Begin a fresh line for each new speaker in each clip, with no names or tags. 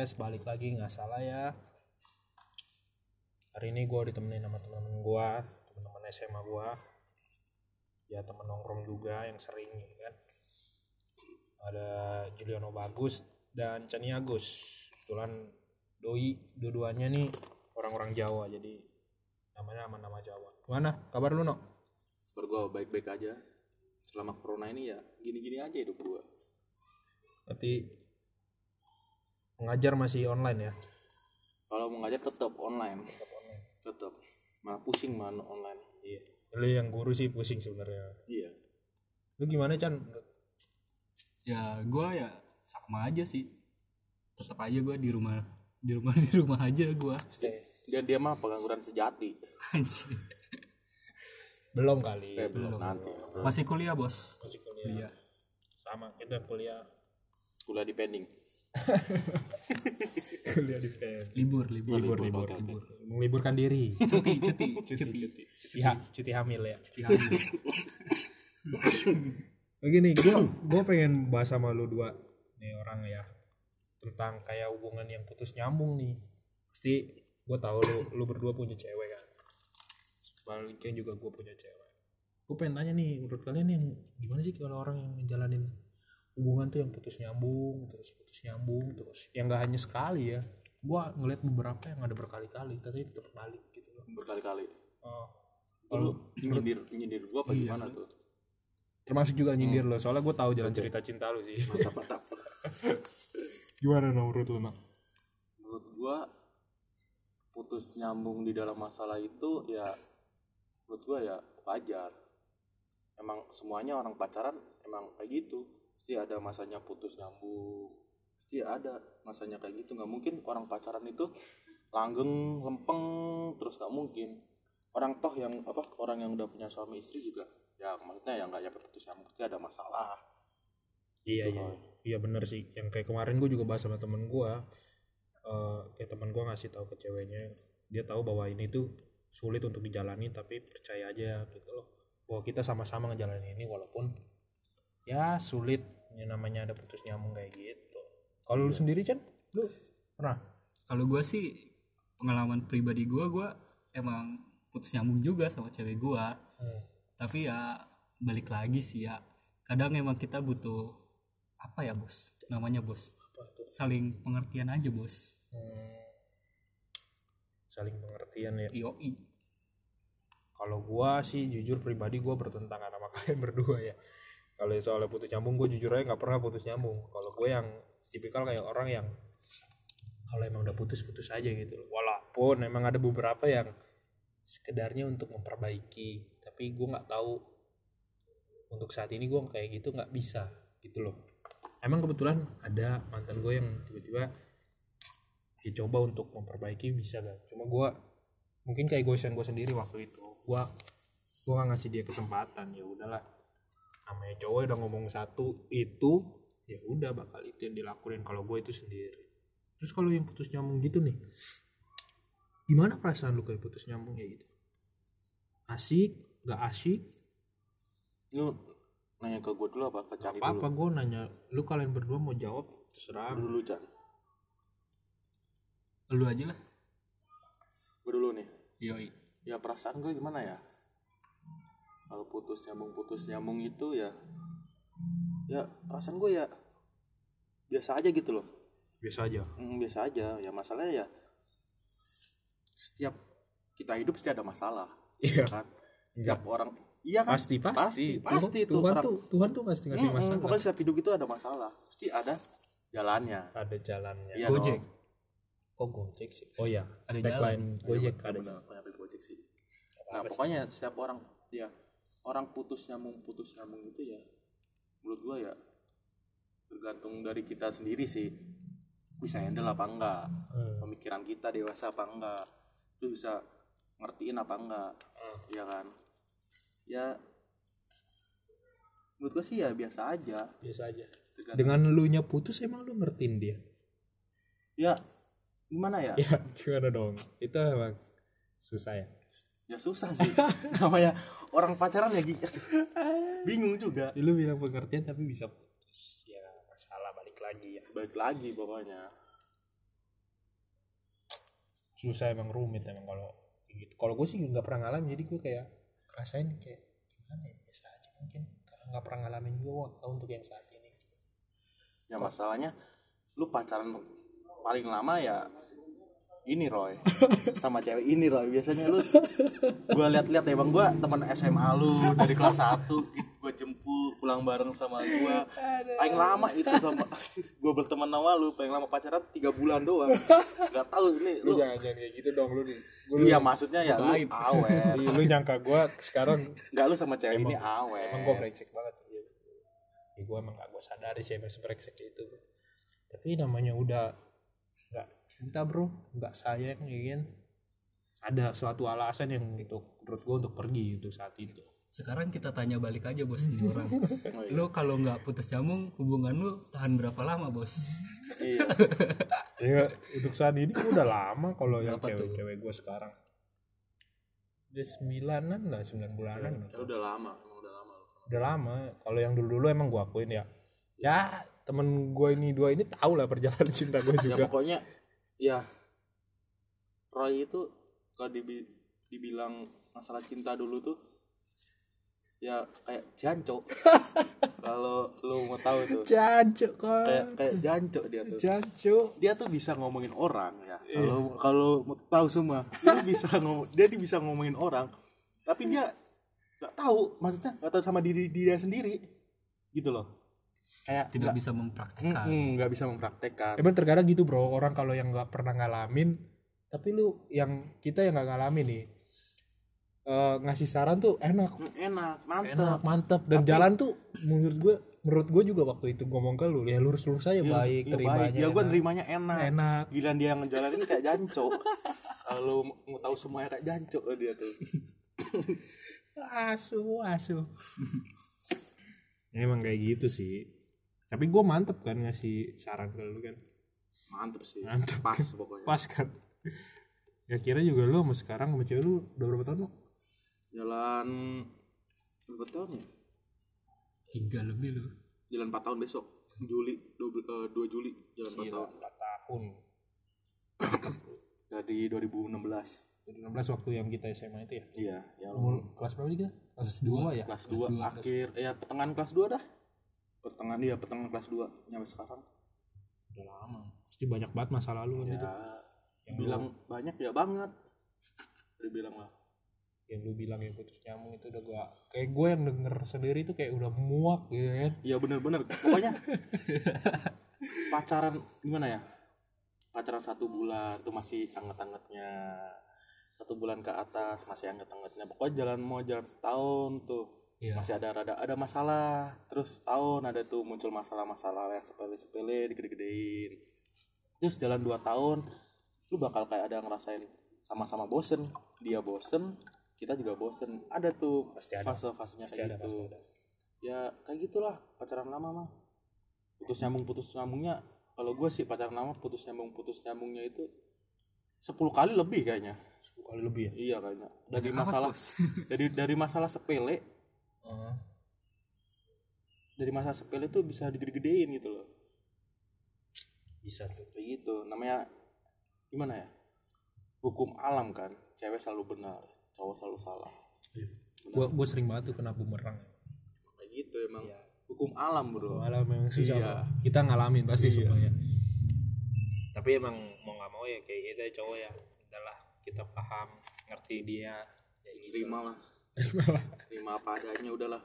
podcast balik lagi nggak salah ya. Hari ini gue ditemenin sama teman-teman gue teman-teman SMA gue ya teman nongkrong juga yang sering ya kan? Ada Juliano Bagus dan Chani Agus. Kebetulan doi dua-duanya nih orang-orang Jawa jadi namanya sama nama Jawa. Mana kabar lu no
Kabar gue baik-baik aja. Selama corona ini ya gini-gini aja hidup gue.
berarti mengajar masih online ya
Kalau mau ngajar tetap online. Tetap. Malah pusing mana online.
iya lu yang guru sih pusing sebenarnya
Iya.
lu gimana Chan
ya gue ya sama aja sih tetap aja gue di rumah di rumah di rumah aja gue
Dan dia mah pengangguran sejati.
anjir
belum kali
Eh, belum nanti.
masih kuliah bos
masih kuliah
iya
sama kita kuliah
Kuliah di pending.
kuliah di pen
libur libur.
Libur libur libur. meliburkan diri.
Cuti cuti cuti
cuti. cuti, ha- cuti hamil ya.
Cuti hamil.
Begini gue gue pengen bahas sama lu dua nih orang ya. Tentang kayak hubungan yang putus nyambung nih. Pasti gue tahu lu lu berdua punya cewek kan? Sebaliknya juga gue punya cewek. Gue pengen tanya nih menurut kalian yang gimana sih kalau orang yang ngejalanin hubungan tuh yang putus nyambung terus putus nyambung terus yang gak hanya sekali ya gue ngeliat beberapa yang ada berkali-kali tapi tetap balik gitu loh
Berkali-kali.
oh,
Lu nyindir nyindir gue apa gimana tuh?
termasuk juga nyindir lo soalnya gue tahu jalan cerita cinta lu sih
Mantap mantap.
gimana no, menurut lu nak
Menurut gue putus nyambung di dalam masalah itu ya menurut gue ya wajar. Emang semuanya orang pacaran emang kayak gitu. Pasti ada masanya putus nyambung. Pasti ada masanya kayak gitu. Nggak mungkin orang pacaran itu langgeng, lempeng terus nggak mungkin. Orang toh yang apa orang yang udah punya suami istri juga ya maksudnya ya nggak ya putus nyambung pasti ada masalah.
Iya
Gitu,
iya
Boy.
iya bener sih. Yang kayak kemarin gue juga bahas sama temen gue. Eh kayak temen gue ngasih tahu ke ceweknya, dia tahu bahwa ini tuh sulit untuk dijalani tapi percaya aja gitu loh. Bahwa kita sama-sama ngejalanin ini walaupun ya sulit yang namanya ada putus nyambung kayak gitu. Kalau lu sendiri Chan, lu pernah?
kalau gue sih pengalaman pribadi gue gue emang putus nyambung juga sama cewek gue
Hmm.
tapi ya balik lagi sih ya kadang emang kita butuh apa ya bos namanya bos saling pengertian aja bos
Hmm. Saling pengertian ya.
yoi
Kalau gua sih jujur pribadi gua bertentangan sama kalian berdua ya. Kalau soalnya putus nyambung gue jujur aja nggak pernah putus nyambung. Kalau gue yang tipikal kayak orang yang kalau emang udah putus putus aja gitu. Walaupun emang ada beberapa yang sekedarnya untuk memperbaiki, tapi gue nggak tahu untuk saat ini gue kayak gitu nggak bisa gitu loh. Emang kebetulan ada mantan gue yang tiba-tiba dia coba untuk memperbaiki bisa gak? Cuma gue mungkin kayak gue sendiri waktu itu gue gue gak ngasih dia kesempatan ya udahlah namanya cowok udah ngomong satu itu ya udah bakal itu yang dilakuin kalau gue itu sendiri. Terus kalau yang putus nyambung gitu nih gimana perasaan lu kayak putus nyambung ya gitu? Asik? Gak asik?
Lu nanya ke gue dulu apa? Ke Cari
apa apa gue nanya lu kalian berdua mau jawab? Terserah.
Lu dulu Chan.
lu aja lah.
Gue dulu nih.
yoi.
Ya perasaan gue gimana ya kalau putus nyambung putus nyambung itu ya ya perasaan gue ya biasa aja gitu loh.
Biasa aja.
Hmm, biasa aja. Ya masalahnya ya setiap kita hidup pasti ada masalah
iya.
kan? Setiap orang iya kan?
Pasti pasti.
Pasti pasti itu
Tuhan
orang
tuh Tuhan tuh pasti ngasih
Mm-mm,
masalah.
pokoknya setiap hidup itu ada masalah. Pasti ada jalannya.
Ada jalannya.
Iya
Gojek.
dong.
kok gojek sih? Oh iya
Ada
gojek
Iya,
ada.
benar, banyak yang Gojek sih. Nah pokoknya setiap orang ya orang putus nyambung putus nyambung itu ya menurut gua ya tergantung dari kita sendiri sih. Bisa handle apa enggak?
Hmm.
pemikiran kita dewasa apa enggak? Lu bisa ngertiin apa enggak?
Hmm.
ya kan? Ya menurut gua sih ya biasa aja.
Biasa aja.
Tergantung-
dengan lu nya putus emang lu ngertiin dia?
Ya gimana ya?
Ya gimana dong? Itu emang susah ya
ya susah sih. Namanya orang pacaran ya Gi. Aduh, bingung juga.
Lu bilang pengertian tapi bisa putus. Ya masalah balik lagi ya.
Balik lagi pokoknya.
Susah emang rumit emang kalau gitu. Kalau gue sih nggak pernah ngalamin jadi gue kayak rasain kayak gimana ya biasa aja mungkin. Karena nggak pernah ngalamin gue gua nggak tahu untuk yang saat ini.
Ya masalahnya lu pacaran paling lama ya ini Roy. Sama cewek ini Roy. Biasanya lu gua lihat-lihat ya bang. Gua teman SMA lu dari kelas 1 gitu gua jemput pulang bareng sama gua. Paling lama itu sama gua berteman sama lu paling lama pacaran tiga bulan doang. Nggak tahu ini
lu
lu
jangan jangan kayak gitu dong lu nih
iya maksudnya ya lu awet.
Iya, lu nyangka gue sekarang
nggak lu sama cewek ini awet.
emang gue brengsek banget. Ya, ya gue emang gak gue sadari sih emang sebrengsek itu. Tapi namanya udah cinta bro. Nggak sayang ya kan ada suatu alasan yang untuk menurut gue untuk pergi itu saat itu.
Sekarang kita tanya balik aja bos nih orang.
Oh, iya.
lu kalau nggak putus nyambung hubungan lu tahan berapa lama bos?
Iya.
Ya untuk saat ini udah lama kalau yang cewek-cewek gue sekarang. Udah sembilanan lah sembilan bulanan.
Ya, udah lama emang udah lama lu.
udah lama. Kalau yang dulu dulu emang gue akuin ya. Ya temen gue ini dua ini tahu lah perjalanan cinta gue
ya
juga.
pokoknya ya. Roy itu kalau dibi- dibilang masalah cinta dulu tuh ya kayak janco kalau lu mau tahu tuh.
Jancuk
kayak
kok
kayak janco dia tuh.
Jancuk.
Dia tuh bisa ngomongin orang ya. Kalau kalau mau tahu semua dia bisa ngomong dia tuh bisa ngomongin orang tapi dia nggak tahu maksudnya nggak tahu sama diri dia sendiri gitu loh kayak
tidak
nggak
bisa mempraktekkan.
Nggak bisa mempraktekkan.
Emang terkadang gitu bro. Orang kalau yang nggak pernah ngalamin tapi lu yang kita yang nggak ngalamin nih eh, ngasih saran tuh enak.
Mm, enak mantep.
Enak mantep. Dan jalan tuh menurut gue menurut gue juga waktu itu ngomong ke lu ya lurus lurus aja baik
Iya,
terimanya
baik. ya gue
enak.
nerimanya enak.
Enak.
Giliran dia ngejalanin kayak janco. Kalau mau tahu semuanya kayak janco dia tuh.
Asu asu emang kayak gitu sih tapi gue mantep kan ngasih saran ke lu kan.
Mantep sih.
Mantep.
pas pokoknya.
Pas kan. Ya kira juga lu sama sekarang sama cewek lu udah berapa tahun lu
jalan berapa tahun ya?
Tiga lebih lu.
Jalan 4 tahun besok. Juli 2, Juli jalan 4 tahun.
empat tahun.
Dari 2016
2016 waktu yang kita SMA itu ya?
Iya yang
umur kelas berapa sih kita? Kelas dua. Ya
kelas 2 akhir ya pertengahan kelas 2 dah pertengahan dia pertengahan kelas 2 nyampe sekarang.
Udah lama. Pasti banyak banget masa lalu kan itu
ya bilang banyak ya banget. Dibilang lah.
Yang lu bilang yang putus nyambung itu udah gua kayak gue yang denger sendiri tuh kayak udah muak gitu kan.
Iya bener-bener. Pokoknya pacaran gimana ya? Pacaran satu bulan tuh masih anget-angetnya. Satu bulan ke atas masih anget-angetnya. Pokoknya jalan mau jalan setahun tuh
Iya.
masih ada rada ada masalah. Terus tahun ada tuh muncul masalah-masalah yang sepele-sepele digede-gedein. Terus jalan dua tahun lu bakal kayak ada ngerasain sama-sama bosen. Dia bosen kita juga bosen. Ada tuh
Pasti ada.
fase-fasenya
pasti
kayak
ada
gitu.
pasti ada.
Ya kayak gitulah pacaran lama mah putus nyambung putus nyambungnya kalau gue sih pacaran lama putus nyambung putus nyambungnya itu 10 kali lebih kayaknya.
10 kali lebih ya?
Iya kayaknya. Dari masalah dari dari masalah sepele Dari masalah sepele tuh bisa digede-gedein gitu loh.
Bisa tuh
kayak gitu namanya gimana ya? Hukum alam kan? Cewek selalu benar cowok selalu salah.
Gue gue sering banget tuh kena bumerang.
Kayak gitu emang. Hukum alam bro.
Malah memang susah
Iya.
Bro. kita ngalamin pasti semua ya. Tapi emang mau nggak mau ya kayak gitu ya cowok ya. Udahlah kita paham ngerti dia kayak gitu.
Terima lah terima apa adanya udahlah.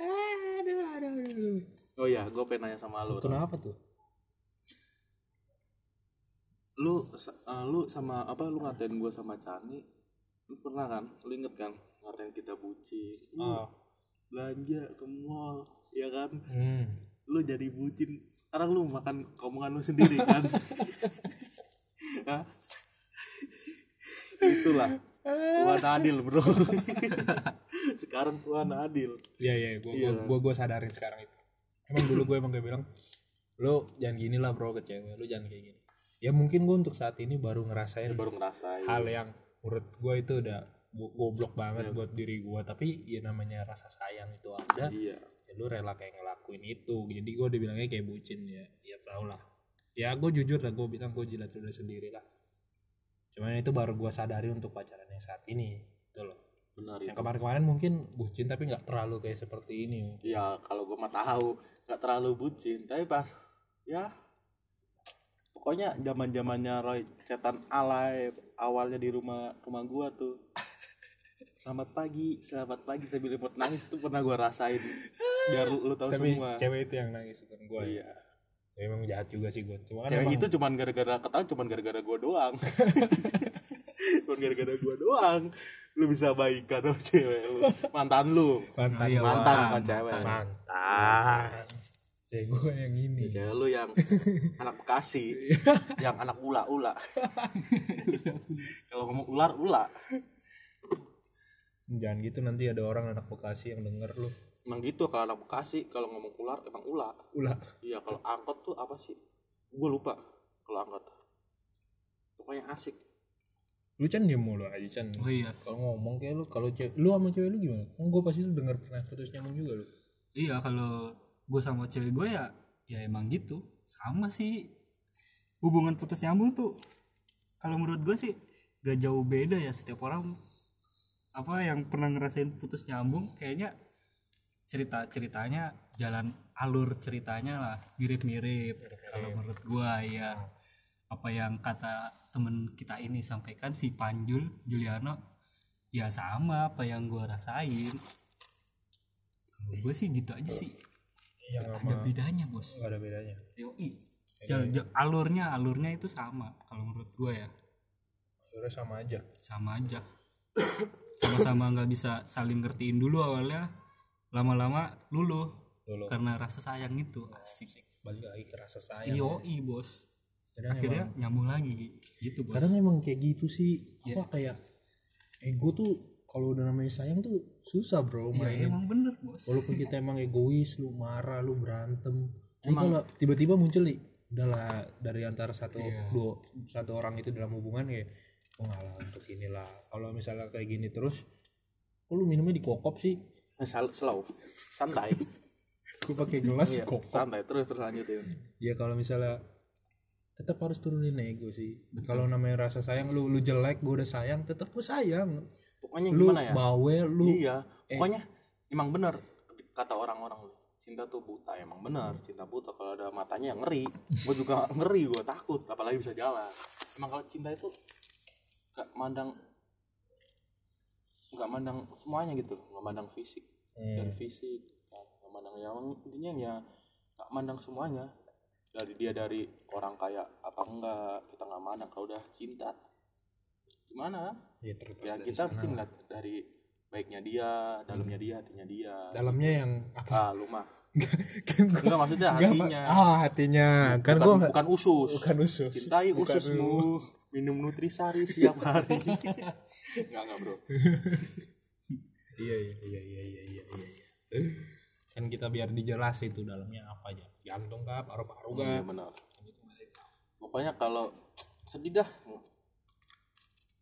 Aduh aduh aduh
oh ya gue pengen nanya sama lu Ron.
kenapa tuh?
Lu eh, lu sama apa lu ngatain gue sama Cani? Lu pernah kan? Lu inget kan? Ngatain kita bucin. Lu
oh
belanja ke mall ya kan?
Hmm.
lu jadi bucin. Sekarang lu makan omongan lu sendiri kan? Hah? itulah Tuhan adil bro sekarang Tuhan adil
Iya iya, gue
Iya.
gua, gua sadarin sekarang itu. Emang dulu gue emang kayak bilang, lo jangan gini lah bro ke cewek, lo jangan kayak gini. Ya mungkin gue untuk saat ini baru ngerasain
baru ngerasain
hal yang menurut gue itu udah go- goblok banget buat diri gue. Tapi ya namanya rasa sayang itu ada,
iya
ya lo rela kayak ngelakuin itu. Jadi gue udah bilangnya kayak bucin ya, ya tau lah. Ya gue jujur lah, gue bilang gue jilat udah sendiri lah. Cuman itu baru gua sadari untuk pacaran yang saat ini gitu loh.
Benar
yang
itu.
kemarin-kemarin mungkin bucin tapi nggak terlalu kayak seperti ini.
Ya kalau gue mah tahu nggak terlalu bucin tapi pas ya pokoknya zaman zamannya Roy cetan alay awalnya di rumah rumah gua tuh. Selamat pagi selamat pagi sambil remote nangis itu pernah gua rasain biar lu, lu tahu
tapi
semua.
cewek itu yang nangis bukan gua ya?
Iya.
Ya, emang jahat juga sih gua. Cuma kan
cewek
emang-
itu cuman gara-gara ketawa cuman gara-gara gua doang. Cuman gara-gara gua doang. Lu bisa baikan sama cewek lu. Mantan lu.
Mantan.
Iya,
mantan
mantan,
bukan cewek.
Mantan.
mantan. Cewek gua kan yang ini.
Ya, cewek lu yang anak Bekasi, yang anak ula-ula. Kalau ngomong ular, ula.
jangan gitu nanti ada orang anak Bekasi yang denger lu
Emang gitu kalau anak Bekasi, kalau ngomong ular emang ula.
ulah
Iya, kalau angkot tuh apa sih? Gue lupa kalau angkot. Pokoknya asik.
lu can diem mulu aja can
oh iya
kalau ngomong kayak lu kalau cewek lu sama cewek lu gimana kan gua pasti lu denger pernah putus nyambung juga lu
iya kalau gue sama cewek gue ya ya emang gitu sama sih hubungan putus nyambung tuh kalau menurut gue sih gak jauh beda ya setiap orang apa yang pernah ngerasain putus nyambung kayaknya cerita ceritanya jalan alur ceritanya lah mirip-mirip. Kalau menurut gua ya apa yang kata temen kita ini sampaikan si Panjul Juliano ya sama apa yang gua rasain. Gue sih gitu aja sih.
Yang
ada
sama.
bedanya bos.
Nggak ada bedanya.
Yoi. Jal- jal- alurnya alurnya itu sama kalau menurut gue ya.
Akhirnya sama aja.
Sama aja. Sama-sama nggak bisa saling ngertiin dulu awalnya lama-lama luluh
dulu
karena rasa sayang itu asik.
Balik lagi ke rasa sayang
yoi bos.
Kadang
akhirnya nyambung lagi gitu bos.
Kadang emang kayak gitu sih.
Iya.
apa kayak ego tuh kalau udah namanya sayang tuh susah bro
ya
mainin
emang bener bos.
Walaupun kita emang egois lu marah lu berantem. Tapi
Emang-
kalau tiba-tiba muncul nih udahlah dari antara satu
Iya.
dua satu orang itu dalam hubungan ya oh ngalah untuk inilah. Kalau misalnya kayak gini terus kok lu minumnya dikokop sih?
Eh, sal- slow, santai.
gue pakai gelas
Iya,
kokop
santai terus terus lanjutin.
ya kalau misalnya tetap harus turunin ego sih kalau namanya rasa sayang lu lu jelek gue udah sayang tetap gue sayang
Pokoknya
lu
gimana ya?
bawel lu
Iya, pokoknya emang bener kata orang-orang lu. Cinta tuh buta emang bener cinta buta kalau ada matanya ya ngeri gue juga ngeri gue takut apalagi bisa jalan emang kalau cinta itu gak mandang nggak mandang semuanya gitu nggak mandang fisik dan fisik nggak mandang yang intinya ya nggak mandang semuanya. Dari dia dari orang kaya apa enggak kita nggak mandang. Kalau udah cinta gimana?
Ya
ya
dari
kita mesti ngeliat dari baiknya dia dalamnya dia hatinya dia.
Dalamnya yang apa?
Ah lu mah.
Gua
enggak maksudnya hatinya.
Ah hatinya. Kan
bukan,
gua
bukan usus.
Bukan usus.
Cintai
Bukan
ususmu. minum nutrisari setiap hari Enggak enggak bro.
Iya, iya iya iya iya iya iya iya. Kan kita biar dijelas itu dalamnya apa aja. Jantung kah, paru-paru kah?
Iya benar. Pokoknya kalau sedih dah.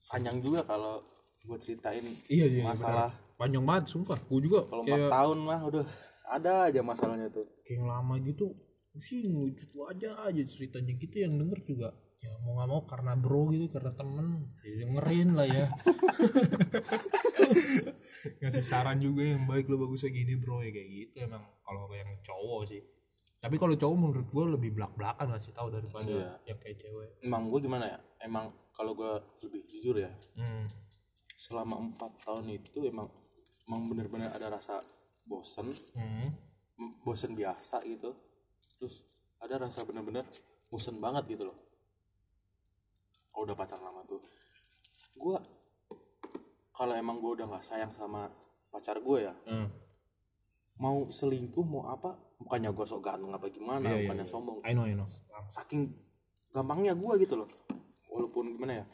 Panjang juga kalau gue ceritain
iya, iya, iya,
masalah
benar. panjang banget sumpah gue juga
kalau
kayak...
4 tahun mah udah ada aja masalahnya tuh
kayak yang lama gitu pusing itu aja aja ceritanya gitu yang denger juga ya mau nggak mau karena bro gitu karena temen ya dengerin lah ya. Ngasih saran juga yang baik lo bagusnya gini bro ya kayak gitu. Emang kalau yang cowok sih. Tapi kalau cowok menurut gue lebih belak belakan ngasih tahu daripada
Iya.
yang kayak cewek.
Emang gue gimana ya? Emang kalau gue lebih jujur ya
hmm.
selama empat tahun itu emang emang bener-bener ada rasa bosen.
Hmm.
bosen biasa gitu. Terus ada rasa bener-bener bosen banget gitu loh kalau udah pacaran lama tuh. Gue kalau emang gue udah nggak sayang sama pacar gue ya
Hmm.
mau selingkuh mau apa bukannya gue sok ganteng apa gimana
Iya, iya,
bukannya
iya.
sombong.
I know I know.
Saking gampangnya gue gitu loh. Walaupun gimana ya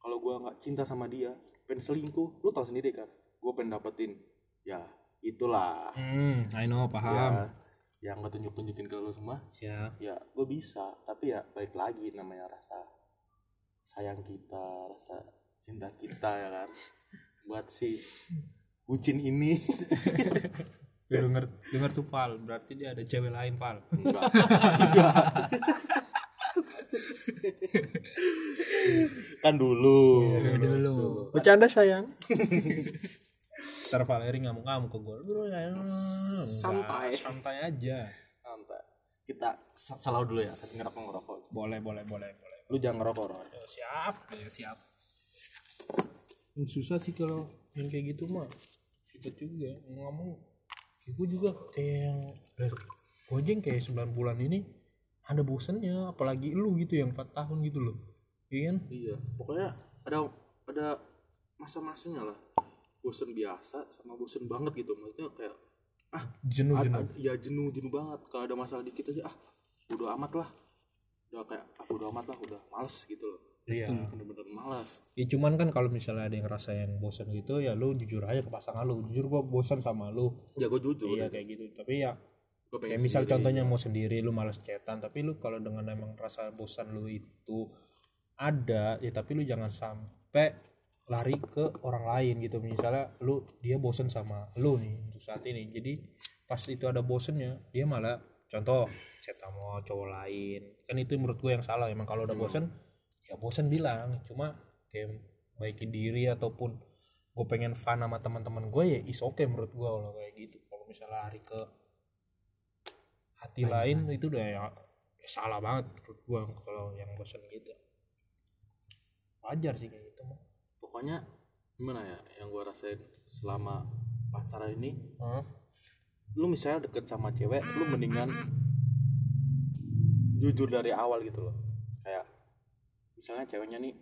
kalau gue nggak cinta sama dia pengen selingkuh lu tau sendiri kan gue pengen dapetin ya itulah.
Hmm, I know paham.
Ya yang gue tunjuk tunjukin ke lu semua
ya.
ya gue bisa tapi ya balik lagi namanya rasa sayang kita rasa cinta kita ya kan? Buat si bucin ini.
Denger denger tuh Pal. Berarti dia ada cewek lain Pal.
Enggak. Kan dulu.
Iya,
dulu.
Bercanda sayang.
Ntar Valeri ngamuk-ngamuk ke gue Bro ya.
Santai.
Santai aja.
Santai. Kita selalu dulu ya. Saat ngerokok ngerokok
Boleh boleh boleh boleh
lu jangan ngerokok Ron.
Ya, Siap.
Ya siap.
Yang susah sih kalau yang kayak gitu mah. Ribet juga ngomong gue juga kayak yang dari gojeng kayak 9 bulan ini ada bosennya apalagi lu gitu yang 4 tahun gitu loh. Iya kan?
Iya pokoknya ada ada masa-masanya lah. Bosen biasa sama bosen banget gitu. Maksudnya kayak ah
jenuh
ad-
jenuh.
ad- ya jenuh jenuh banget. Kalau ada masalah dikit aja ah udah amat lah udah kayak ah udah amat lah udah males gitu loh.
Iya.
Bener-bener males.
Ya cuman kan kalau misalnya ada yang ngerasa yang bosen gitu ya lu jujur aja ke pasangan lu. Jujur gua bosen sama lu.
Ya gue jujur.
Iya kayak gitu. Tapi ya kayak misal contohnya mau sendiri lu males chatan tapi lu kalau dengan emang rasa bosan lu itu ada ya tapi lu jangan sampai lari ke orang lain gitu. Misalnya lu dia bosen sama lu nih untuk saat ini. Jadi pas itu ada bosennya dia malah contoh chat sama cowok lain. Kan itu menurut gue yang salah. Emang kalau udah bosen ya bosen bilang. Cuma kayak baikin diri ataupun gue pengen fun sama teman-teman gue ya is oke menurut gue kalau kayak gitu. Kalau misalnya lari ke hati lain itu udah ya, ya salah banget menurut gue kalau yang bosen gitu. Wajar sih kayak gitu mah
pokoknya gimana ya yang gue rasain selama pacaran ini
Hah?
Lu misalnya deket sama cewek lu mendingan jujur dari awal gitu loh. Kayak misalnya ceweknya nih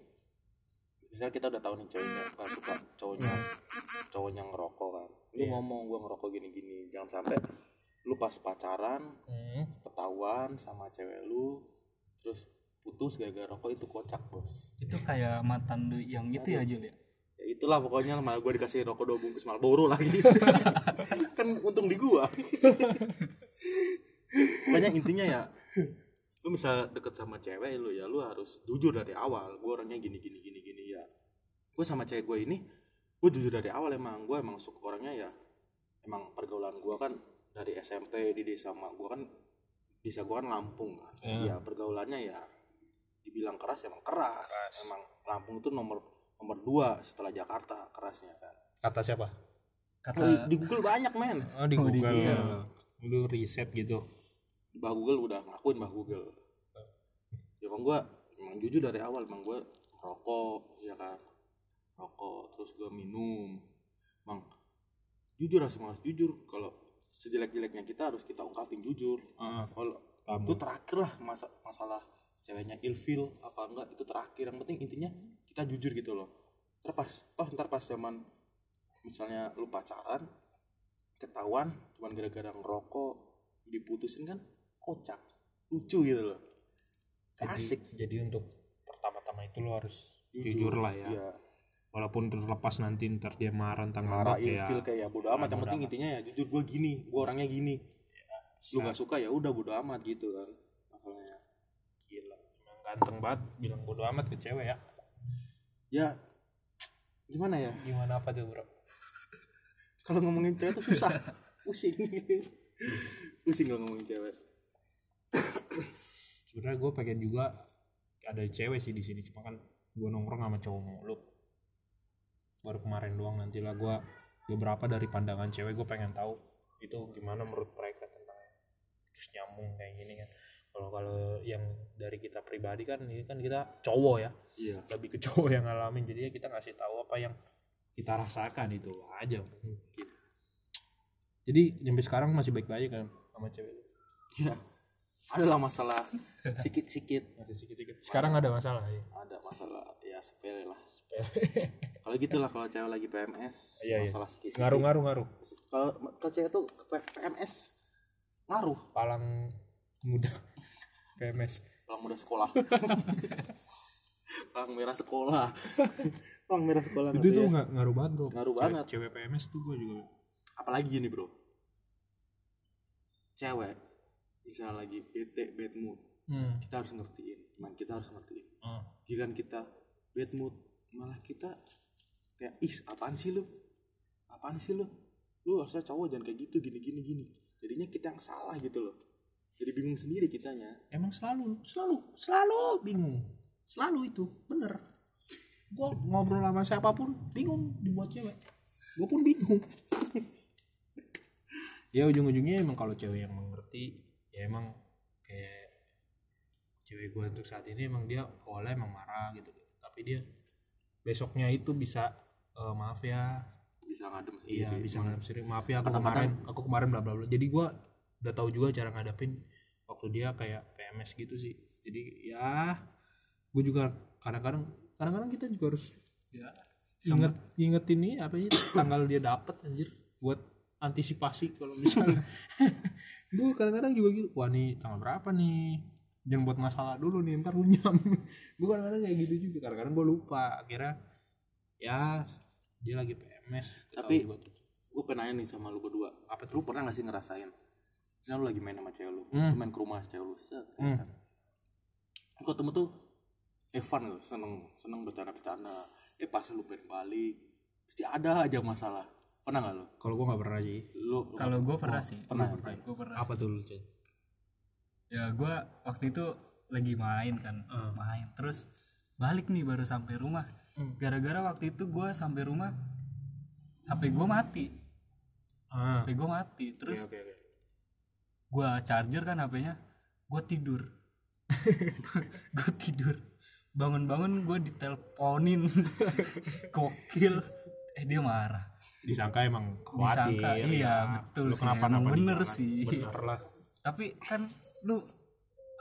misalnya kita udah tahu nih ceweknya gak suka cowoknya cowoknya ngerokok kan. Lu
Iya.
ngomong gua ngerokok gini-gini jangan sampai lu pas pacaran
Hmm.
ketahuan sama cewek lu terus putus gara-gara rokok itu kocak bos.
Itu kayak mantan lu yang itu ya Jul ya
ya itulah pokoknya malah gue dikasih rokok dua bungkus Marlboro lagi. Kan untung di gua. Pokoknya intinya ya lu bisa deket sama cewek lu ya lu harus jujur dari awal. Gue orangnya gini gini gini gini ya. Gue sama cewek gue ini gue jujur dari awal emang. Gue emang suka orangnya ya emang pergaulan gue kan dari SMP di desa mak gue kan desa gue kan Lampung. Kan
Ya.
ya pergaulannya ya dibilang keras emang keras, emang Lampung itu nomor nomor dua setelah Jakarta kerasnya kan.
Kata siapa?
Kata
Oh, di Google banyak men.
Oh di
Oh, di
Google. Lu riset gitu.
Mbah Google udah ngakuin Mbah Google. Ya emang gue emang jujur dari awal emang gue rokok ya kan. Rokok terus gue minum. Emang jujur harus harus jujur. Kalau sejelek-jeleknya kita harus kita ungkapin jujur.
Ah,
kalau itu terakhir lah masa masalah ceweknya ilfil apa enggak itu terakhir. Yang penting intinya kita jujur gitu loh. Ntar pas oh ntar pas zaman misalnya lu pacaran ketahuan cuman gara-gara ngerokok diputusin kan kocak lucu gitu loh.
Jadi,
asik.
jadi untuk pertama-tama itu lo harus jujur, lah ya.
Iya.
walaupun terlepas nanti ntar dia marah tentang
marah
ya.
ilfil kayak bodo amat. Yang penting
amat.
intinya ya jujur gue gini gue orangnya gini. Lu
Siap.
gak suka ya udah bodo amat gitu kan
ganteng banget bilang bodo amat ke cewek ya.
Ya gimana ya?
Gimana apa tuh bro?
Kalau ngomongin cewek tuh susah. Pusing. Pusing kalau ngomongin cewek.
Sebenarnya gue pengen juga ada cewek sih di sini cuma kan gue nongkrong sama cowok mulu. Baru kemarin doang nanti lah gue beberapa dari pandangan cewek gue pengen tahu itu gimana menurut mereka tentang terus nyambung kayak gini kan kalau kalau yang dari kita pribadi kan ini kan kita cowok ya.
Iya.
Lebih ke cowok yang ngalamin. Jadi ya kita ngasih tahu apa yang kita rasakan itu aja. Mungkin jadi sampai sekarang masih baik-baik kan sama cewek
ya adalah masalah sikit-sikit.
Masih sedikit-sedikit sekarang ada masalah ya
ada masalah ya sepele lah. Kalau gitulah kalau cewek lagi PMS
Iya, iya.
masalah sikit
ngaruh ngaruh. Ngaruh
kalau kalau cewek tuh PMS ngaruh.
Palang muda PMS
palang muda sekolah. Palang merah sekolah. Palang merah sekolah
itu tuh
ya?
nggak ngaruh banget bro.
Ngaruh banget.
cewek PMS tuh gue juga
apalagi gini bro. Cewek misalnya lagi bete bad mood.
Hmm.
kita harus ngertiin. Man kita harus ngertiin.
Ah.
giliran kita bad mood malah kita kayak ih apaan sih lu? Apaan sih lu? Lu harusnya cowok jangan kayak gitu gini gini gini. Jadinya kita yang salah gitu loh jadi bingung sendiri kitanya.
Emang selalu selalu selalu bingung. Selalu itu bener. Gue ngobrol sama siapa pun bingung dibuat cewek. Gue pun bingung. Ya ujung-ujungnya emang kalau cewek yang mengerti ya emang kayak cewek gue untuk saat ini emang dia awalnya emang marah gitu. Tapi dia besoknya itu bisa "Eh, maaf ya.
Bisa ngadem sendiri.
iya bisa ngadep sendiri. Maaf ya aku kemarin aku kemarin bla bla bla. Jadi gue udah tahu juga cara ngadepin waktu dia kayak PMS gitu sih. Jadi ya gue juga kadang-kadang kadang-kadang kita juga harus
ya.
Inget ingetin nih apa sih tanggal dia dapat anjir buat antisipasi kalau misalnya. Gue kadang-kadang juga gitu wah nih tanggal berapa nih? Jangan buat masalah dulu nih ntar runyam gue kadang-kadang kayak gitu juga kadang-kadang gue lupa akhirnya ya dia lagi PMS
Tapi-
tuh.
gue pengen nanya nih sama lu berdua apa lu pernah gak sih ngerasain misalnya lu lagi main sama cewek lu
Hmm.
lu main ke rumah cewek lu set
Hmm.
kan. lu ketemu tuh Evan tuh seneng seneng bercanda-bercanda eh pas lu pengen balik pasti ada aja masalah pernah gak lu
kalau gue nggak pernah sih
lu
kalau gue pernah
Oh,
sih
pernah,
Gua
pernah.
gue pernah
apa tuh lu Cen?
ya gue waktu itu lagi main kan
Ah.
main terus balik nih baru sampai rumah
Hmm.
gara-gara waktu itu gue sampai rumah HP gue mati
ah
HP gue mati terus
oke oke
gue charger kan HP-nya gue tidur. Gue tidur. Bangun-bangun gue diteleponin. Kokil eh dia marah.
Disangka emang khawatir
Disangka, iya, betul
Lu
sih,
kenapa
emang
napa
bener
di jalan?
sih.
bener lah.
Tapi kan lu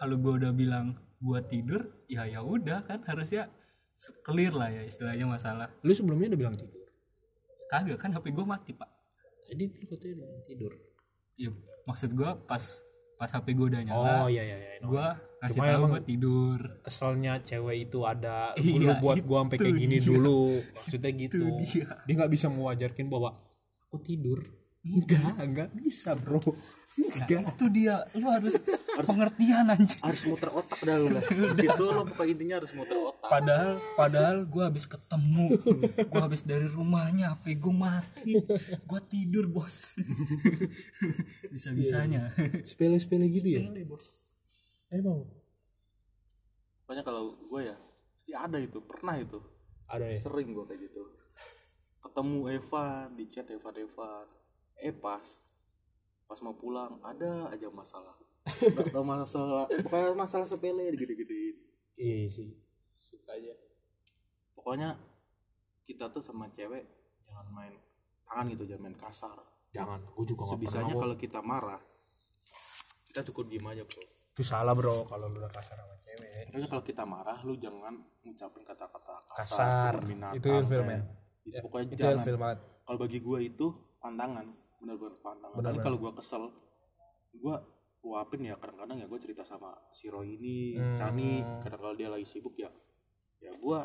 kalau gue udah bilang gue tidur ya ya udah kan harusnya clear lah ya istilahnya masalah.
Lu sebelumnya udah bilang tidur?
Kagak kan HP gue mati pak.
Tadi lu katanya udah bilang tidur
ya maksud gue pas pas HP gue udah nyala
oh iya iya iya
gue ngasih
Cuma
tahu gue tidur.
keselnya cewek itu ada
Iya,
lu buat gua sampai kayak gini
dia.
dulu. Maksudnya gitu.
Dia.
dia nggak bisa mewajarkan bahwa aku tidur. Enggak. Enggak bisa bro.
Nah, itu dia. Lu harus pengertian anjing.
harus muter otak dah lu lah di situ lu pokoknya intinya harus muter otak.
Padahal padahal gue habis ketemu gue habis dari rumahnya HP gue mati gue tidur bos. Bisa bisanya
sepele sepele gitu ya? Emang?
Pokoknya kalau gue ya pasti ada itu pernah itu.
Ada ya?
Sering gue kayak gitu. Ketemu Evan di chat Evan Evan eh pas. Pas mau pulang ada aja masalah Nggak tahu masalah pokoknya masalah sepele gitu gitu
iya sih suka aja
pokoknya kita tuh sama cewek jangan main tangan gitu jangan main kasar.
Jangan gua juga
sebisanya kalau kita marah kita cukup diem aja bro.
Itu salah bro kalau lu udah kasar sama cewek.
Pokoknya kalau kita marah lu jangan ngucapin kata-kata kasar,
kasar. itu
kayak-
men
itu pokoknya
itu
jangan.
banget.
Kalau bagi gue itu pantangan benar-benar pantangan
Benar,
kalau gue kesel gue luapin ya kadang-kadang ya gue cerita sama si Roy ini
Hmm.
Cani kadang kalau dia lagi sibuk ya ya gue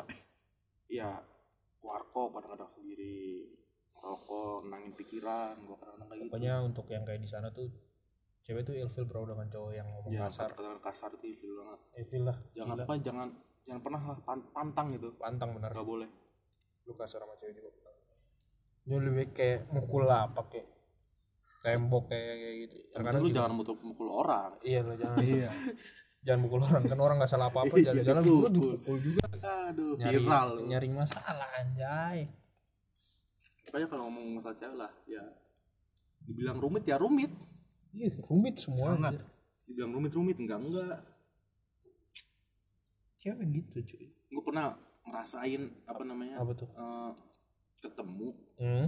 ya warkop kadang-kadang sendiri. Rokok nangin pikiran gue kadang-kadang kayak gitu.
pokoknya untuk yang kayak di sana tuh cewek tuh ilfil bro dengan cowok yang ngomong
ya
kasar.
kadang-kadang kasar itu ilfil banget.
Ilfil lah
jangan
Gila.
apa jangan jangan pernah lah pan- pantang gitu.
Pantang bener.
Nggak boleh.
Lu kasar sama cewek juga dia lebih kayak mukul lah pakai tembok kayak kayak gitu.
Yang
kadang
lu
juga-
jangan mukul mukul orang.
Iya lah jangan. Iya. Jangan mukul orang kan orang nggak salah apa apa
Iya,
jalan-jalan gue dipukul juga.
Aduh
nyari
viral lu.
nyari masalah anjay.
Pokoknya kalau ngomong masalah cewek lah ya. Dibilang rumit ya rumit.
Ih, rumit semua
Sangat.
anjir.
dibilang rumit rumit enggak enggak.
Cewek gitu cuy.
Gue pernah ngerasain apa namanya
apa tuh?
eh, ketemu.
Hmm?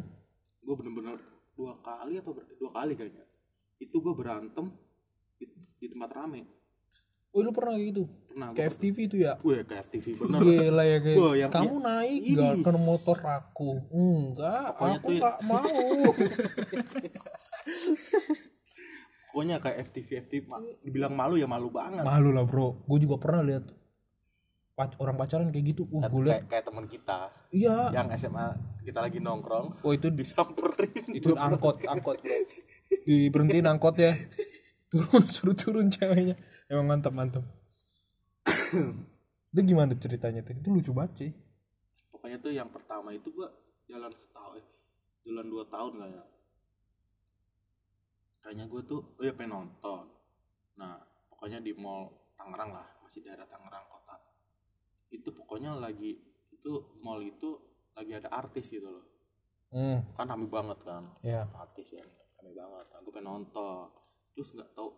gue bener-bener dua kali atau ber- dua kali kayaknya. Itu gue berantem di, di tempat rame.
Oh lu pernah kayak gitu?
Pernah
kayak FTV itu ya?
Gue kayak FTV bener.
Gila ya kayak
Wah, yang-
kamu naik
ini.
gak ke motor aku? Enggak
Pokoknya
aku
tuh ya-
gak mau.
Pokoknya kayak FTV FTV dibilang malu ya malu banget.
Malu lah bro. Gue juga pernah lihat orang pacaran kayak gitu. Uh gue
kayak, kayak teman kita.
Iya.
Yang SMA kita lagi nongkrong.
Oh itu di
disamperin.
itu angkot angkot. Diberhentiin angkot ya turun suruh turun ceweknya. Emang mantap mantap itu gimana ceritanya tuh? Itu lucu banget sih
pokoknya tuh yang pertama itu gua jalan setahun eh, jalan dua tahun kayaknya kayaknya gue tuh oh ya pengen nonton nah pokoknya di mall Tangerang lah. Masih daerah Tangerang itu pokoknya lagi itu mall itu lagi ada artis gitu loh.
Hmm.
Kan rame banget kan.
Ya
artis ya rame banget. Aku pengen nonton. Terus nggak tahu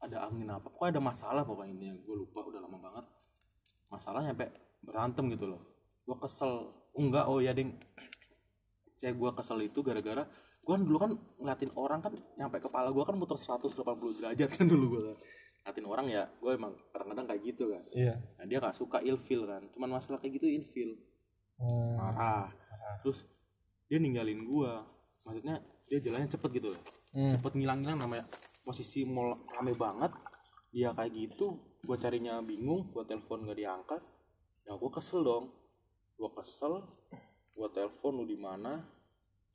ada angin apa. Kok ada masalah pokoknya. Ini gue lupa udah lama banget. Masalah nyampe berantem gitu loh. Gue kesel. Oh, enggak oh ya ding. Saya gue kesel itu gara-gara gue kan dulu kan ngeliatin orang kan nyampe kepala gue kan muter 180 derajat kan dulu gue kan ngeliatin orang ya gue emang kadang-kadang kayak gitu kan.
Iya.
Nah dia gak suka ilfil kan. Cuman masalah kayak gitu ilfil.
Hmm.
marah terus dia ninggalin gua. Maksudnya dia jalannya cepet gitu loh.
Hmm.
cepet ngilang-ngilang namanya posisi mall rame banget. Dia kayak gitu gua carinya bingung gua telepon gak diangkat. Ya gua kesel dong. Gua kesel gua telepon lu di mana?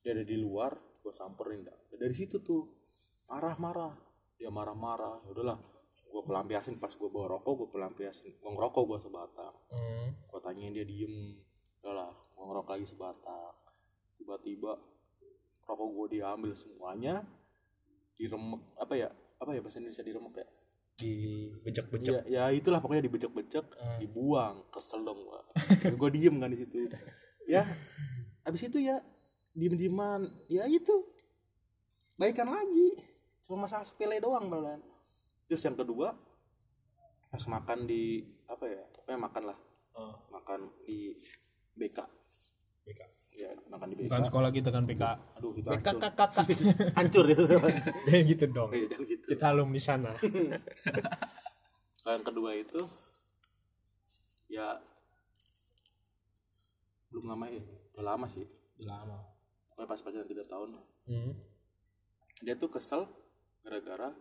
Dia ada di luar gua samperin dah. Dari situ tuh marah-marah. Dia marah-marah ya udahlah gua pelampiasin pas gua bawa rokok gua pelampiasin gua ngerokok gua sebatang.
Hmm.
gua tanyain dia diem udahlah gua ngerokok lagi sebatang. Tiba-tiba rokok gua diambil semuanya diremek apa ya apa ya bahasa Indonesia diremek ya?
Dibejek-bejek
ya, ya itulah pokoknya dibecek-becek
Hmm.
dibuang kesel dong gua. Gua diem kan di situ. Ya habis itu ya diem-dieman. Ya itu baikan lagi. Cuma masalah sepele doang malah terus yang kedua pas makan di apa ya pokoknya makan lah.
Oh,
makan di BK
BK.
ya makan di BK
bukan sekolah kita kan PK
aduh itu
PK
hancur
kakak
hancur. Itu.
Jangan gitu dong.
Iya, jangan gitu.
Kita alumni sana.
Yang kedua itu ya belum lama ya udah lama sih.
Lama.
Pokoknya pas pacaran tiga tahun.
Hmm.
dia tuh kesel gara-gara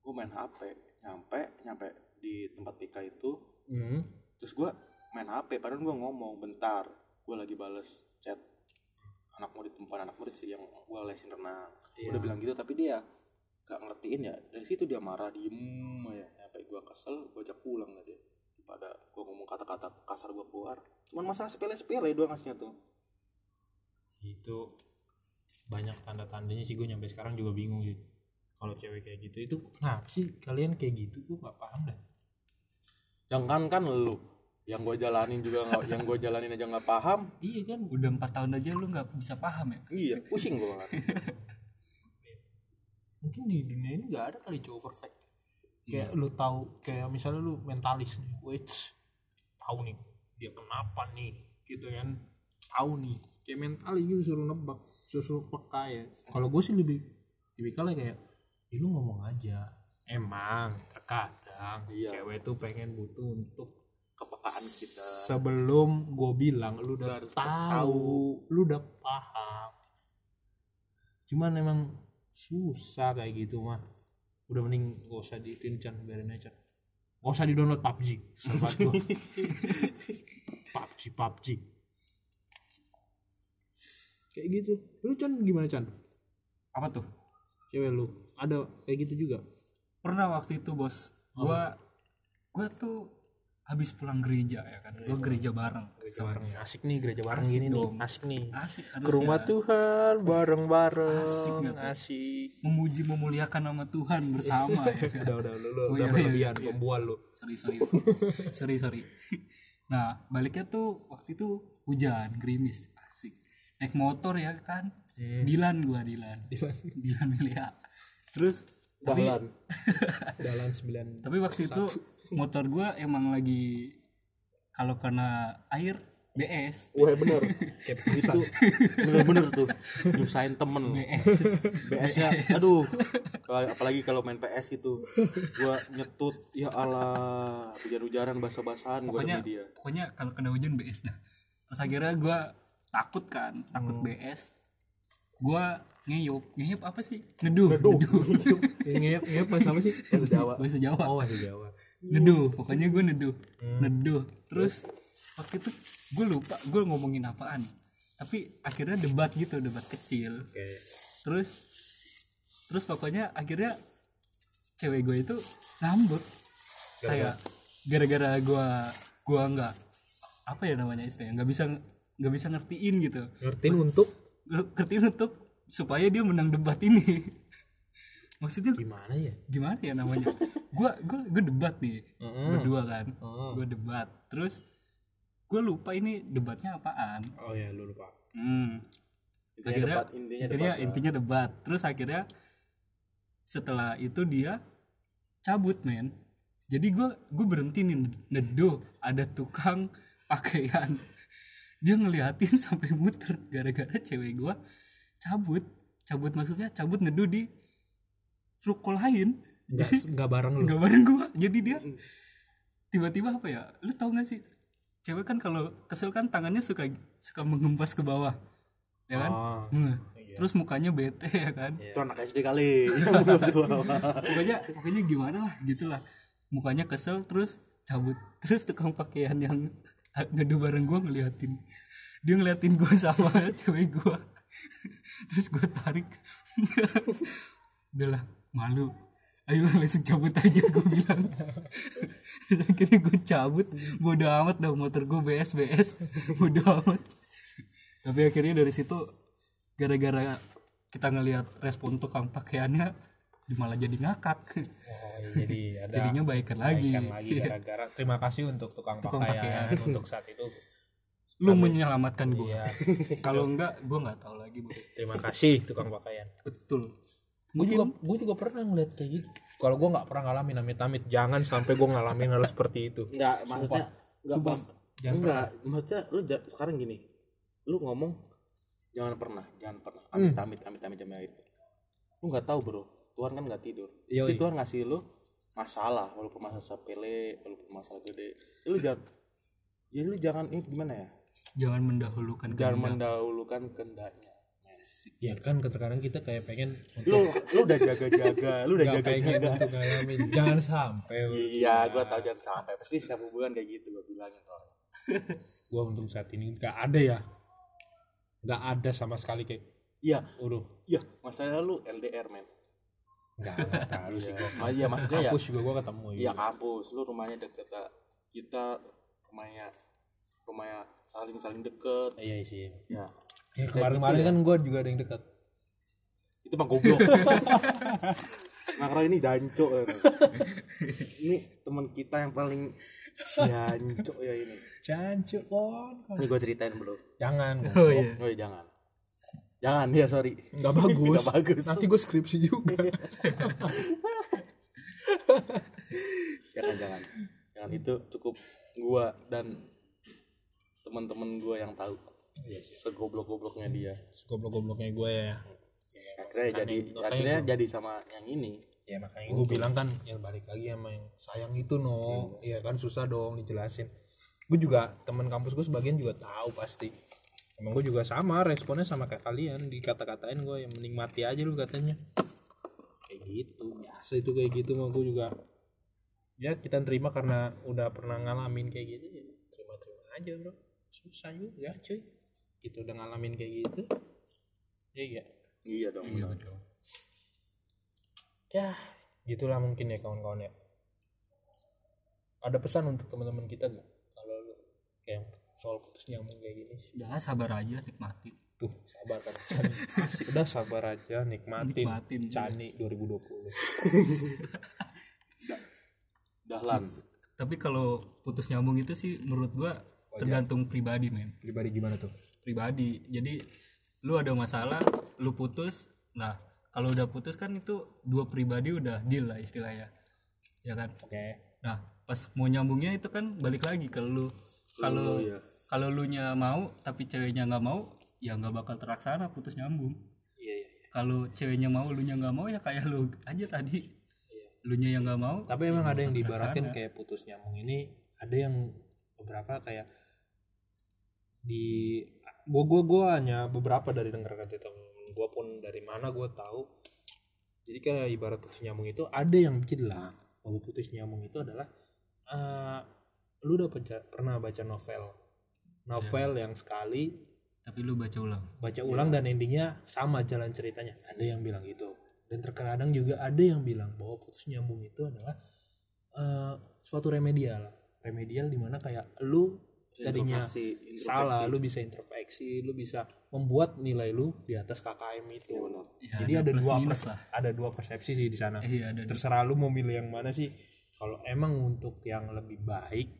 gue main HP nyampe nyampe di tempat PK itu.
Hmm.
terus gue main HP padahal gue ngomong bentar gue lagi bales chat anak murid bukan anak murid sih yang gue lesin renang.
Iya.
udah bilang gitu tapi dia gak ngertiin ya. Dari situ dia marah diem ya sampai gue kesel gue ajak pulang aja. Daripada gue ngomong kata-kata kasar gue keluar. Cuman masalah sepele-sepele doang aslinya tuh.
Itu banyak tanda-tandanya sih gue nyampe sekarang juga bingung sih kalau cewek kayak gitu itu kenapa sih kalian kayak gitu? Gue nggak paham dah
yang kan kan lu. Yang gue jalanin juga nggak yang gue jalanin aja nggak paham.
Iya kan?
Udah empat tahun aja lu nggak bisa paham ya?
Iya pusing gue banget
mungkin di dunia ini nggak ada kali cowok perfect. Kayak lu tahu kayak misalnya lu mentalis nih. Wait tahu nih. Dia kenapa nih? Gitu kan. Tahu nih. Kayak mentalis gitu suruh nebak suruh, suruh peka ya. Kalau gue sih lebih tipikalnya kayak ya lu ngomong aja. Emang terkadang
Iya.
cewek tuh pengen butuh untuk
kepekaan kita.
sebelum gue bilang lu udah
harus
tahu lu udah paham. Cuman emang susah kayak gitu mah udah mending gak usah di Chan. Biarin aja gak usah di download PUBG Kesel banget gua. PUBG PUBG kayak gitu. Lu Chan gimana Chan?
Apa tuh
cewek lu. Ada kayak gitu juga?
Pernah waktu itu bos. Gua gua tuh habis pulang gereja ya kan. Gua gereja bareng
gereja bareng. asik nih gereja bareng
Asik
gini nih.
dong.
asik nih.
Asik
ke rumah
ya.
Tuhan bareng-bareng.
Asik nggak tuh?
asik.
Memuji memuliakan nama Tuhan bersama ya kan?
udah udah lu, lu
Oh,
udah
iya,
berlebihan
iya, iya.
pembual lu.
Sorry sorry. Sorry sorry. Nah baliknya tuh waktu itu hujan gerimis. Asik. Naik motor ya kan
Hmm.
Dilan gua Dilan. Dilan. Melia. Terus tapi
Dahlan Dahlan 9
tapi waktu itu motor gua emang lagi kalau kena air BS
Wah bener. Kayak
itu. Bener-bener tuh. Nyusahin temen.
BS
BS nya aduh. Kalau- apalagi kalau main PS itu gua nyetut ya Allah hujan-hujanan basah-basahan gua dia.
pokoknya kalau kena hujan BS dah. Terus akhirnya gua takut kan takut BS gua ngeyup. Ngeyup apa sih? Neduh. Neduh,
Ngeyep ngeyep bahasa apa sih?
bahasa Jawa.
Bahasa Jawa.
Oh bahasa Jawa.
Neduh. Pokoknya gue neduh. Neduh. Terus waktu itu gue lupa gue ngomongin apaan. Tapi akhirnya debat gitu debat kecil.
Oke.
Terus terus pokoknya akhirnya cewek gue itu ngambek kayak gara-gara gue gue nggak apa ya namanya istilahnya nggak bisa nggak bisa ngertiin gitu.
Ngertiin untuk
ngertiin untuk supaya dia menang debat ini maksudnya
Gimana ya?
gimana ya namanya gua gua gua debat nih
Mm-mm.
berdua kan
Mm.
gua debat terus gue lupa ini debatnya apaan
oh ya lu lupa
hmm.
intinya
akhirnya
debat intinya
akhirnya
debat lah.
intinya debat terus akhirnya setelah itu dia cabut men jadi gue gue berhenti nih nedo ada tukang pakaian dia ngeliatin sampai muter gara-gara cewek gue cabut. Cabut maksudnya cabut nedo di ruko lain.
Nggak nggak bareng lu.
nggak bareng gue jadi dia tiba-tiba apa ya lu tau gak sih cewek kan kalau kesel kan tangannya suka suka mengempas ke bawah ya kan?
Oh
Nah, terus mukanya bete ya kan?
Itu anak SD kali.
Pokoknya pokoknya gimana lah gitulah. Mukanya kesel terus cabut. Terus tukang pakaian yang ngadu bareng gue ngeliatin. Dia ngeliatin gue sama cewek gue terus gue tarik. Udahlah malu. Ayo langsung cabut aja gue bilang. Akhirnya gue cabut. Bodo amat dah motor gue BS BS bodo amat. Tapi akhirnya dari situ gara-gara kita ngelihat respon tukang pakaiannya malah jadi ngakak
Oh, iya, jadi ada
jadinya baikan lagi
baikan lagi gara-gara terima kasih untuk tukang,
Tukang
pakaian,
pakaian.
untuk saat itu
lu menyelamatkan gue
iya
kalau enggak gue nggak tahu lagi bos
terima kasih tukang pakaian
betul
gue juga gue juga pernah ngeliat kayak gitu kalau gue nggak pernah ngalamin amit-amit jangan sampai gue ngalamin hal seperti itu
Enggak, maksudnya enggak
Sumpah.
bang.
Jangan
Enggak, maksudnya lu sekarang gini. Lu ngomong jangan pernah, jangan pernah. Amit amit amit amit amit itu. Lu nggak tahu, Bro. Tuhan kan nggak tidur.
Yoi.
Jadi Tuhan ngasih lu masalah walaupun masalah sepele, walaupun masalah gede. Ya lu jangan ya lu jangan ini gimana ya?
jangan mendahulukan
Jangan
kehendak.
mendahulukan kehendaknya.
ya kan terkadang kita kayak pengen
Lu lu udah jaga-jaga, lu udah jaga-jaga.
untuk ngalamin jangan sampai
Iya, gua tahu jangan sampai. Pasti setiap hubungan kayak gitu gua bilangin kalau.
gue untuk saat ini nggak ada ya nggak ada sama sekali kayak
Iya,
udah
iya, masalah lu LDR, men.
Nggak nggak terlalu sih
Ah, iya, maksudnya ya
kampus juga gue ketemu
Iya. Kampus, lu rumahnya deket kita rumahnya rumahnya saling saling deket.
Iya sih.
Ya.
Ya kemarin-kemarin kan gue juga ada yang dekat
itu mah goblok. Nakra ini danco ya. ini teman kita yang paling danco ya ini.
Cancuk kon.
Ini gue ceritain bro.
Jangan
oh iya.
Oh iya, jangan jangan ya sorry.
Nggak bagus.
Nggak bagus.
nanti gue skripsi juga.
Jangan jangan. Jangan itu cukup gua dan teman-teman gua yang tahu. Segoblok-gobloknya dia.
Goblok-gobloknya gue ya.
Akhirnya jadi
makanya
akhirnya jadi sama yang ini.
Ya makanya gue bilang kan yang balik lagi sama yang sayang itu no. Ya kan susah dong dijelasin. Gue juga teman kampus gue sebagian juga tahu pasti emang gue juga sama responnya sama kayak kalian. Dikata-katain gue yang menikmati aja lu katanya. Kayak gitu biasa itu kayak gitu mah gue juga. Ya kita terima karena udah pernah ngalamin kayak gitu ya terima-terima aja bro. Susah juga cuy. Gitu udah ngalamin kayak gitu. Ya iya.
Iya dong. Benar.
ya gitulah mungkin ya kawan-kawan ya. Ada pesan untuk teman-teman kita gak kalau lu kayak soal putus nyambung kayak gini.
Udah sabar aja nikmati.
Tuh. Sabar kan Cani udah sabar aja nikmatin,
Nikmatin, iya.
Cani 2020
dahlan
tapi kalau putus nyambung itu sih menurut gua tergantung pribadi men.
Pribadi gimana tuh?
Pribadi. Jadi lu ada masalah lu putus. Nah kalau udah putus kan itu dua pribadi udah deal lah istilahnya. Ya kan?
Oke.
Nah pas mau nyambungnya itu kan balik lagi ke lu. Kalau
iya.
Kalau lu nya mau tapi ceweknya nggak mau ya nggak bakal terlaksana putus nyambung.
Iya iya
kalau ceweknya mau lu nya nggak mau ya kayak lu aja tadi. Lu nya yang nggak mau
tapi emang ada yang
terlaksana.
kayak putus nyambung ini ada yang beberapa kayak di gua gua gua hanya beberapa dari dengar kata temen gua pun dari mana gua tahu. Jadi kayak ibarat putus nyambung itu ada yang bilang bahwa putus nyambung itu adalah eh, lu udah baca- pernah baca novel novel yang sekali
tapi lu baca ulang.
baca ulang dan endingnya sama jalan ceritanya. Ada yang bilang gitu. Dan terkadang juga ada yang bilang bahwa putus nyambung itu adalah eh, suatu remedial. Remedial di mana kayak lu tadinya salah lu bisa introspeksi lu bisa membuat nilai lu di atas KKM itu.
Ya,
jadi
ada
dua pers-
lah.
ada dua persepsi sih di sana.
Iya ada
terserah lu mau milih yang mana sih. Kalau emang untuk yang lebih baik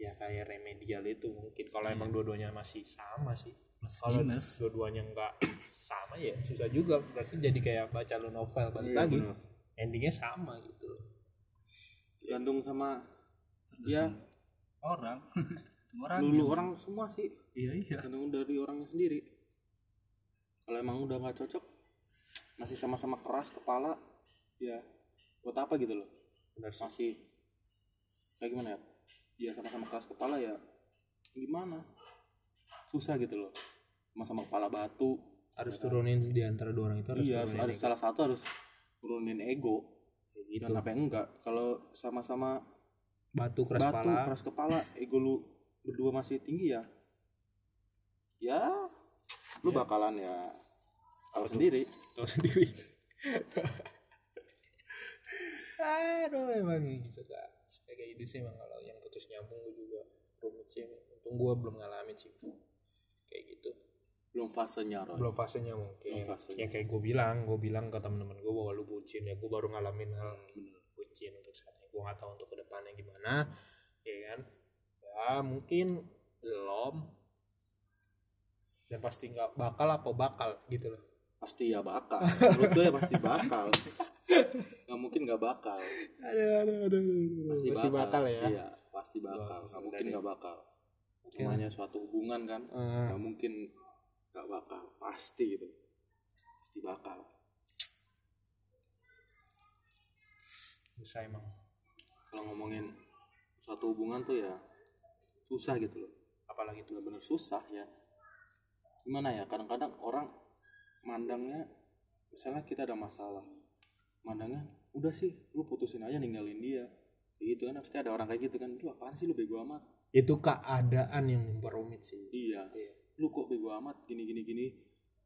ya kayak remedial itu mungkin. Kalau emang dua-duanya masih sama sih. Kalau
minus
dua-duanya nggak sama ya susah juga. Berarti jadi kayak baca lu novel balik
Iya,
lagi.
bener.
endingnya sama gitu.
Gantung sama ya.
orang. Orang
lulu orang semua sih.
Iya iya.
Gantung dari orangnya sendiri. Kalau emang udah nggak cocok masih sama-sama keras kepala ya buat apa gitu loh?
Benar sih.
Masih kayak gimana ya ya sama-sama keras kepala ya gimana? Susah gitu loh. Sama-sama kepala batu.
Harus turunin di antara dua orang itu harus
iya harus, harus salah satu harus turunin ego.
Gitu.
Dan apa enggak kalau sama-sama
batu keras
batu
kepala.
keras kepala ego lu berdua masih tinggi ya. Ya lu bakalan ya tahu sendiri.
tahu sendiri. Aduh emang suka suka kayak gitu sih emang kalau yang putus nyambung gue juga rumit sih emang. untung gue belum ngalamin sih. Kayak gitu.
Belum fasenya Roy.
Belum fasenya mungkin
Belum fasenya.
yang kayak gue bilang gue bilang ke temen-temen gue bahwa lu bucin. Ya gue baru ngalamin hal bucin untuk saat ini gue nggak tahu untuk ke depannya gimana. Ya kan? Ya mungkin belum. Dan pasti nggak bakal apa bakal gitu loh.
Pasti ya bakal. Menurut gue ya pasti bakal nggak mungkin nggak bakal.
Aduh aduh aduh
pasti,
pasti bakal, ya.
Iya pasti bakal. Nggak mungkin nggak bakal.
Oke.
namanya suatu hubungan kan.
Eh,
nggak mungkin nggak bakal. Pasti gitu pasti bakal.
Susah emang.
Kalau ngomongin suatu hubungan tuh ya susah gitu loh.
Apalagi tuh.
Bener-bener susah ya. Gimana ya kadang-kadang orang mandangnya misalnya kita ada masalah mandangnya udah sih lu putusin aja ninggalin dia. Gitu kan pasti ada orang kayak gitu kan lu apaan sih lu bego amat?
Itu keadaan yang memperumit sih.
Iya.
Iya.
lu kok bego amat gini gini gini?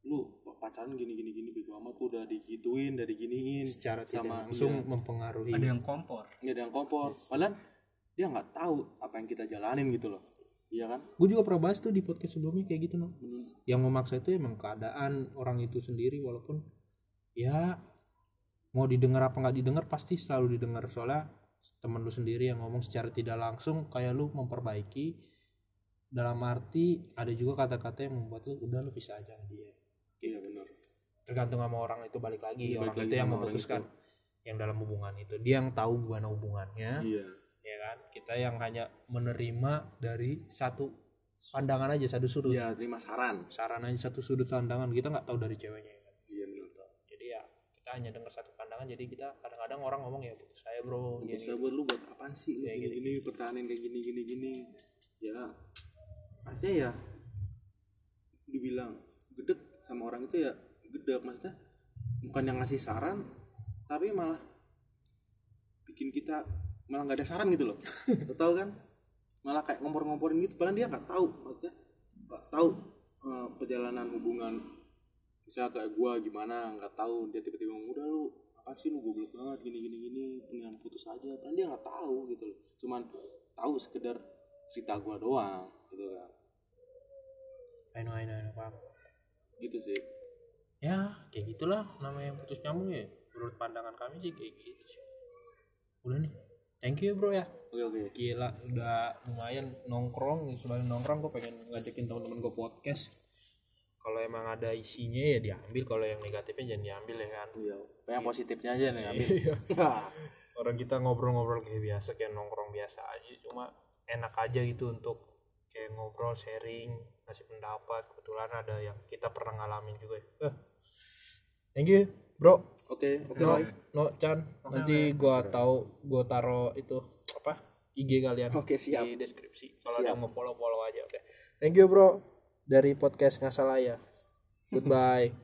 Lu pacaran gini gini gini bego amat lu udah digituin udah diginiin
secara tidak
Sama
langsung
dia.
mempengaruhi
ada yang kompor.
Nggak ada yang kompor. Padahal dia nggak tahu apa yang kita jalanin gitu loh. Iya kan?
Gue juga pernah bahas tuh di podcast sebelumnya kayak gitu no
Bener.
yang memaksa itu emang keadaan orang itu sendiri walaupun ya mau didengar apa nggak didengar pasti selalu didengar. Soalnya temen lu sendiri yang ngomong secara tidak langsung kayak lu memperbaiki. Dalam arti ada juga kata-kata yang membuat lu udah lu bisa aja dia.
Iya benar.
Tergantung sama orang itu balik lagi. Orang
balik
itu
lagi
yang
sama orang
memutuskan yang dalam hubungan itu. Dia yang tahu gimana hubungannya.
Iya.
Ya kan? Kita yang hanya menerima dari satu pandangan aja satu sudut.
Iya terima saran.
Saran aja satu sudut pandangan. Kita nggak tahu dari ceweknya ya kan?
iya benar
jadi ya kita hanya dengar satu pandangan jadi kita kadang-kadang orang ngomong ya putus saya bro. Gini
saya buat lu buat apaan sih?
Ya,
gini, gini pertahanin kayak gini gini gini. Ya artinya ya dibilang gedek sama orang itu ya gedek maksudnya bukan yang ngasih saran tapi malah bikin kita malah nggak ada saran gitu loh. Tahu kan? Malah kayak ngompor-ngomporin gitu padahal dia nggak tahu maksudnya nggak tahu eh, perjalanan hubungan misalnya kayak gua gimana nggak tahu. Dia tiba-tiba ngomong udah lu apa sih lu goblok banget gini gini gini mendingan putus aja. Padahal dia nggak tahu gitu loh. Cuman tahu sekedar cerita gua doang gitu kan.
I know, I know, I know, paham.
gitu sih.
Ya kayak gitulah namanya putus nyambung ya. Menurut pandangan kami sih kayak gitu sih. Udah nih. Thank you bro ya.
Oke oke.
Gila udah lumayan nongkrong selain nongkrong gue pengen ngajakin teman-teman gue podcast kalau emang ada isinya ya diambil kalau yang negatifnya jangan diambil ya kan.
Iya yang positifnya aja nih ambil
Iya. orang kita ngobrol-ngobrol kayak biasa kayak nongkrong biasa aja cuma enak aja gitu untuk kayak ngobrol sharing ngasih pendapat. Kebetulan ada yang kita pernah ngalamin juga. Ya. Eh, thank you bro.
Oke oke
no,
Roy.
no Chan. Nanti gua tahu gua taro itu apa IG kalian
Oke, siap.
di deskripsi. Kalau ada yang mau follow follow aja oke. Thank you bro dari podcast nggak salah ya goodbye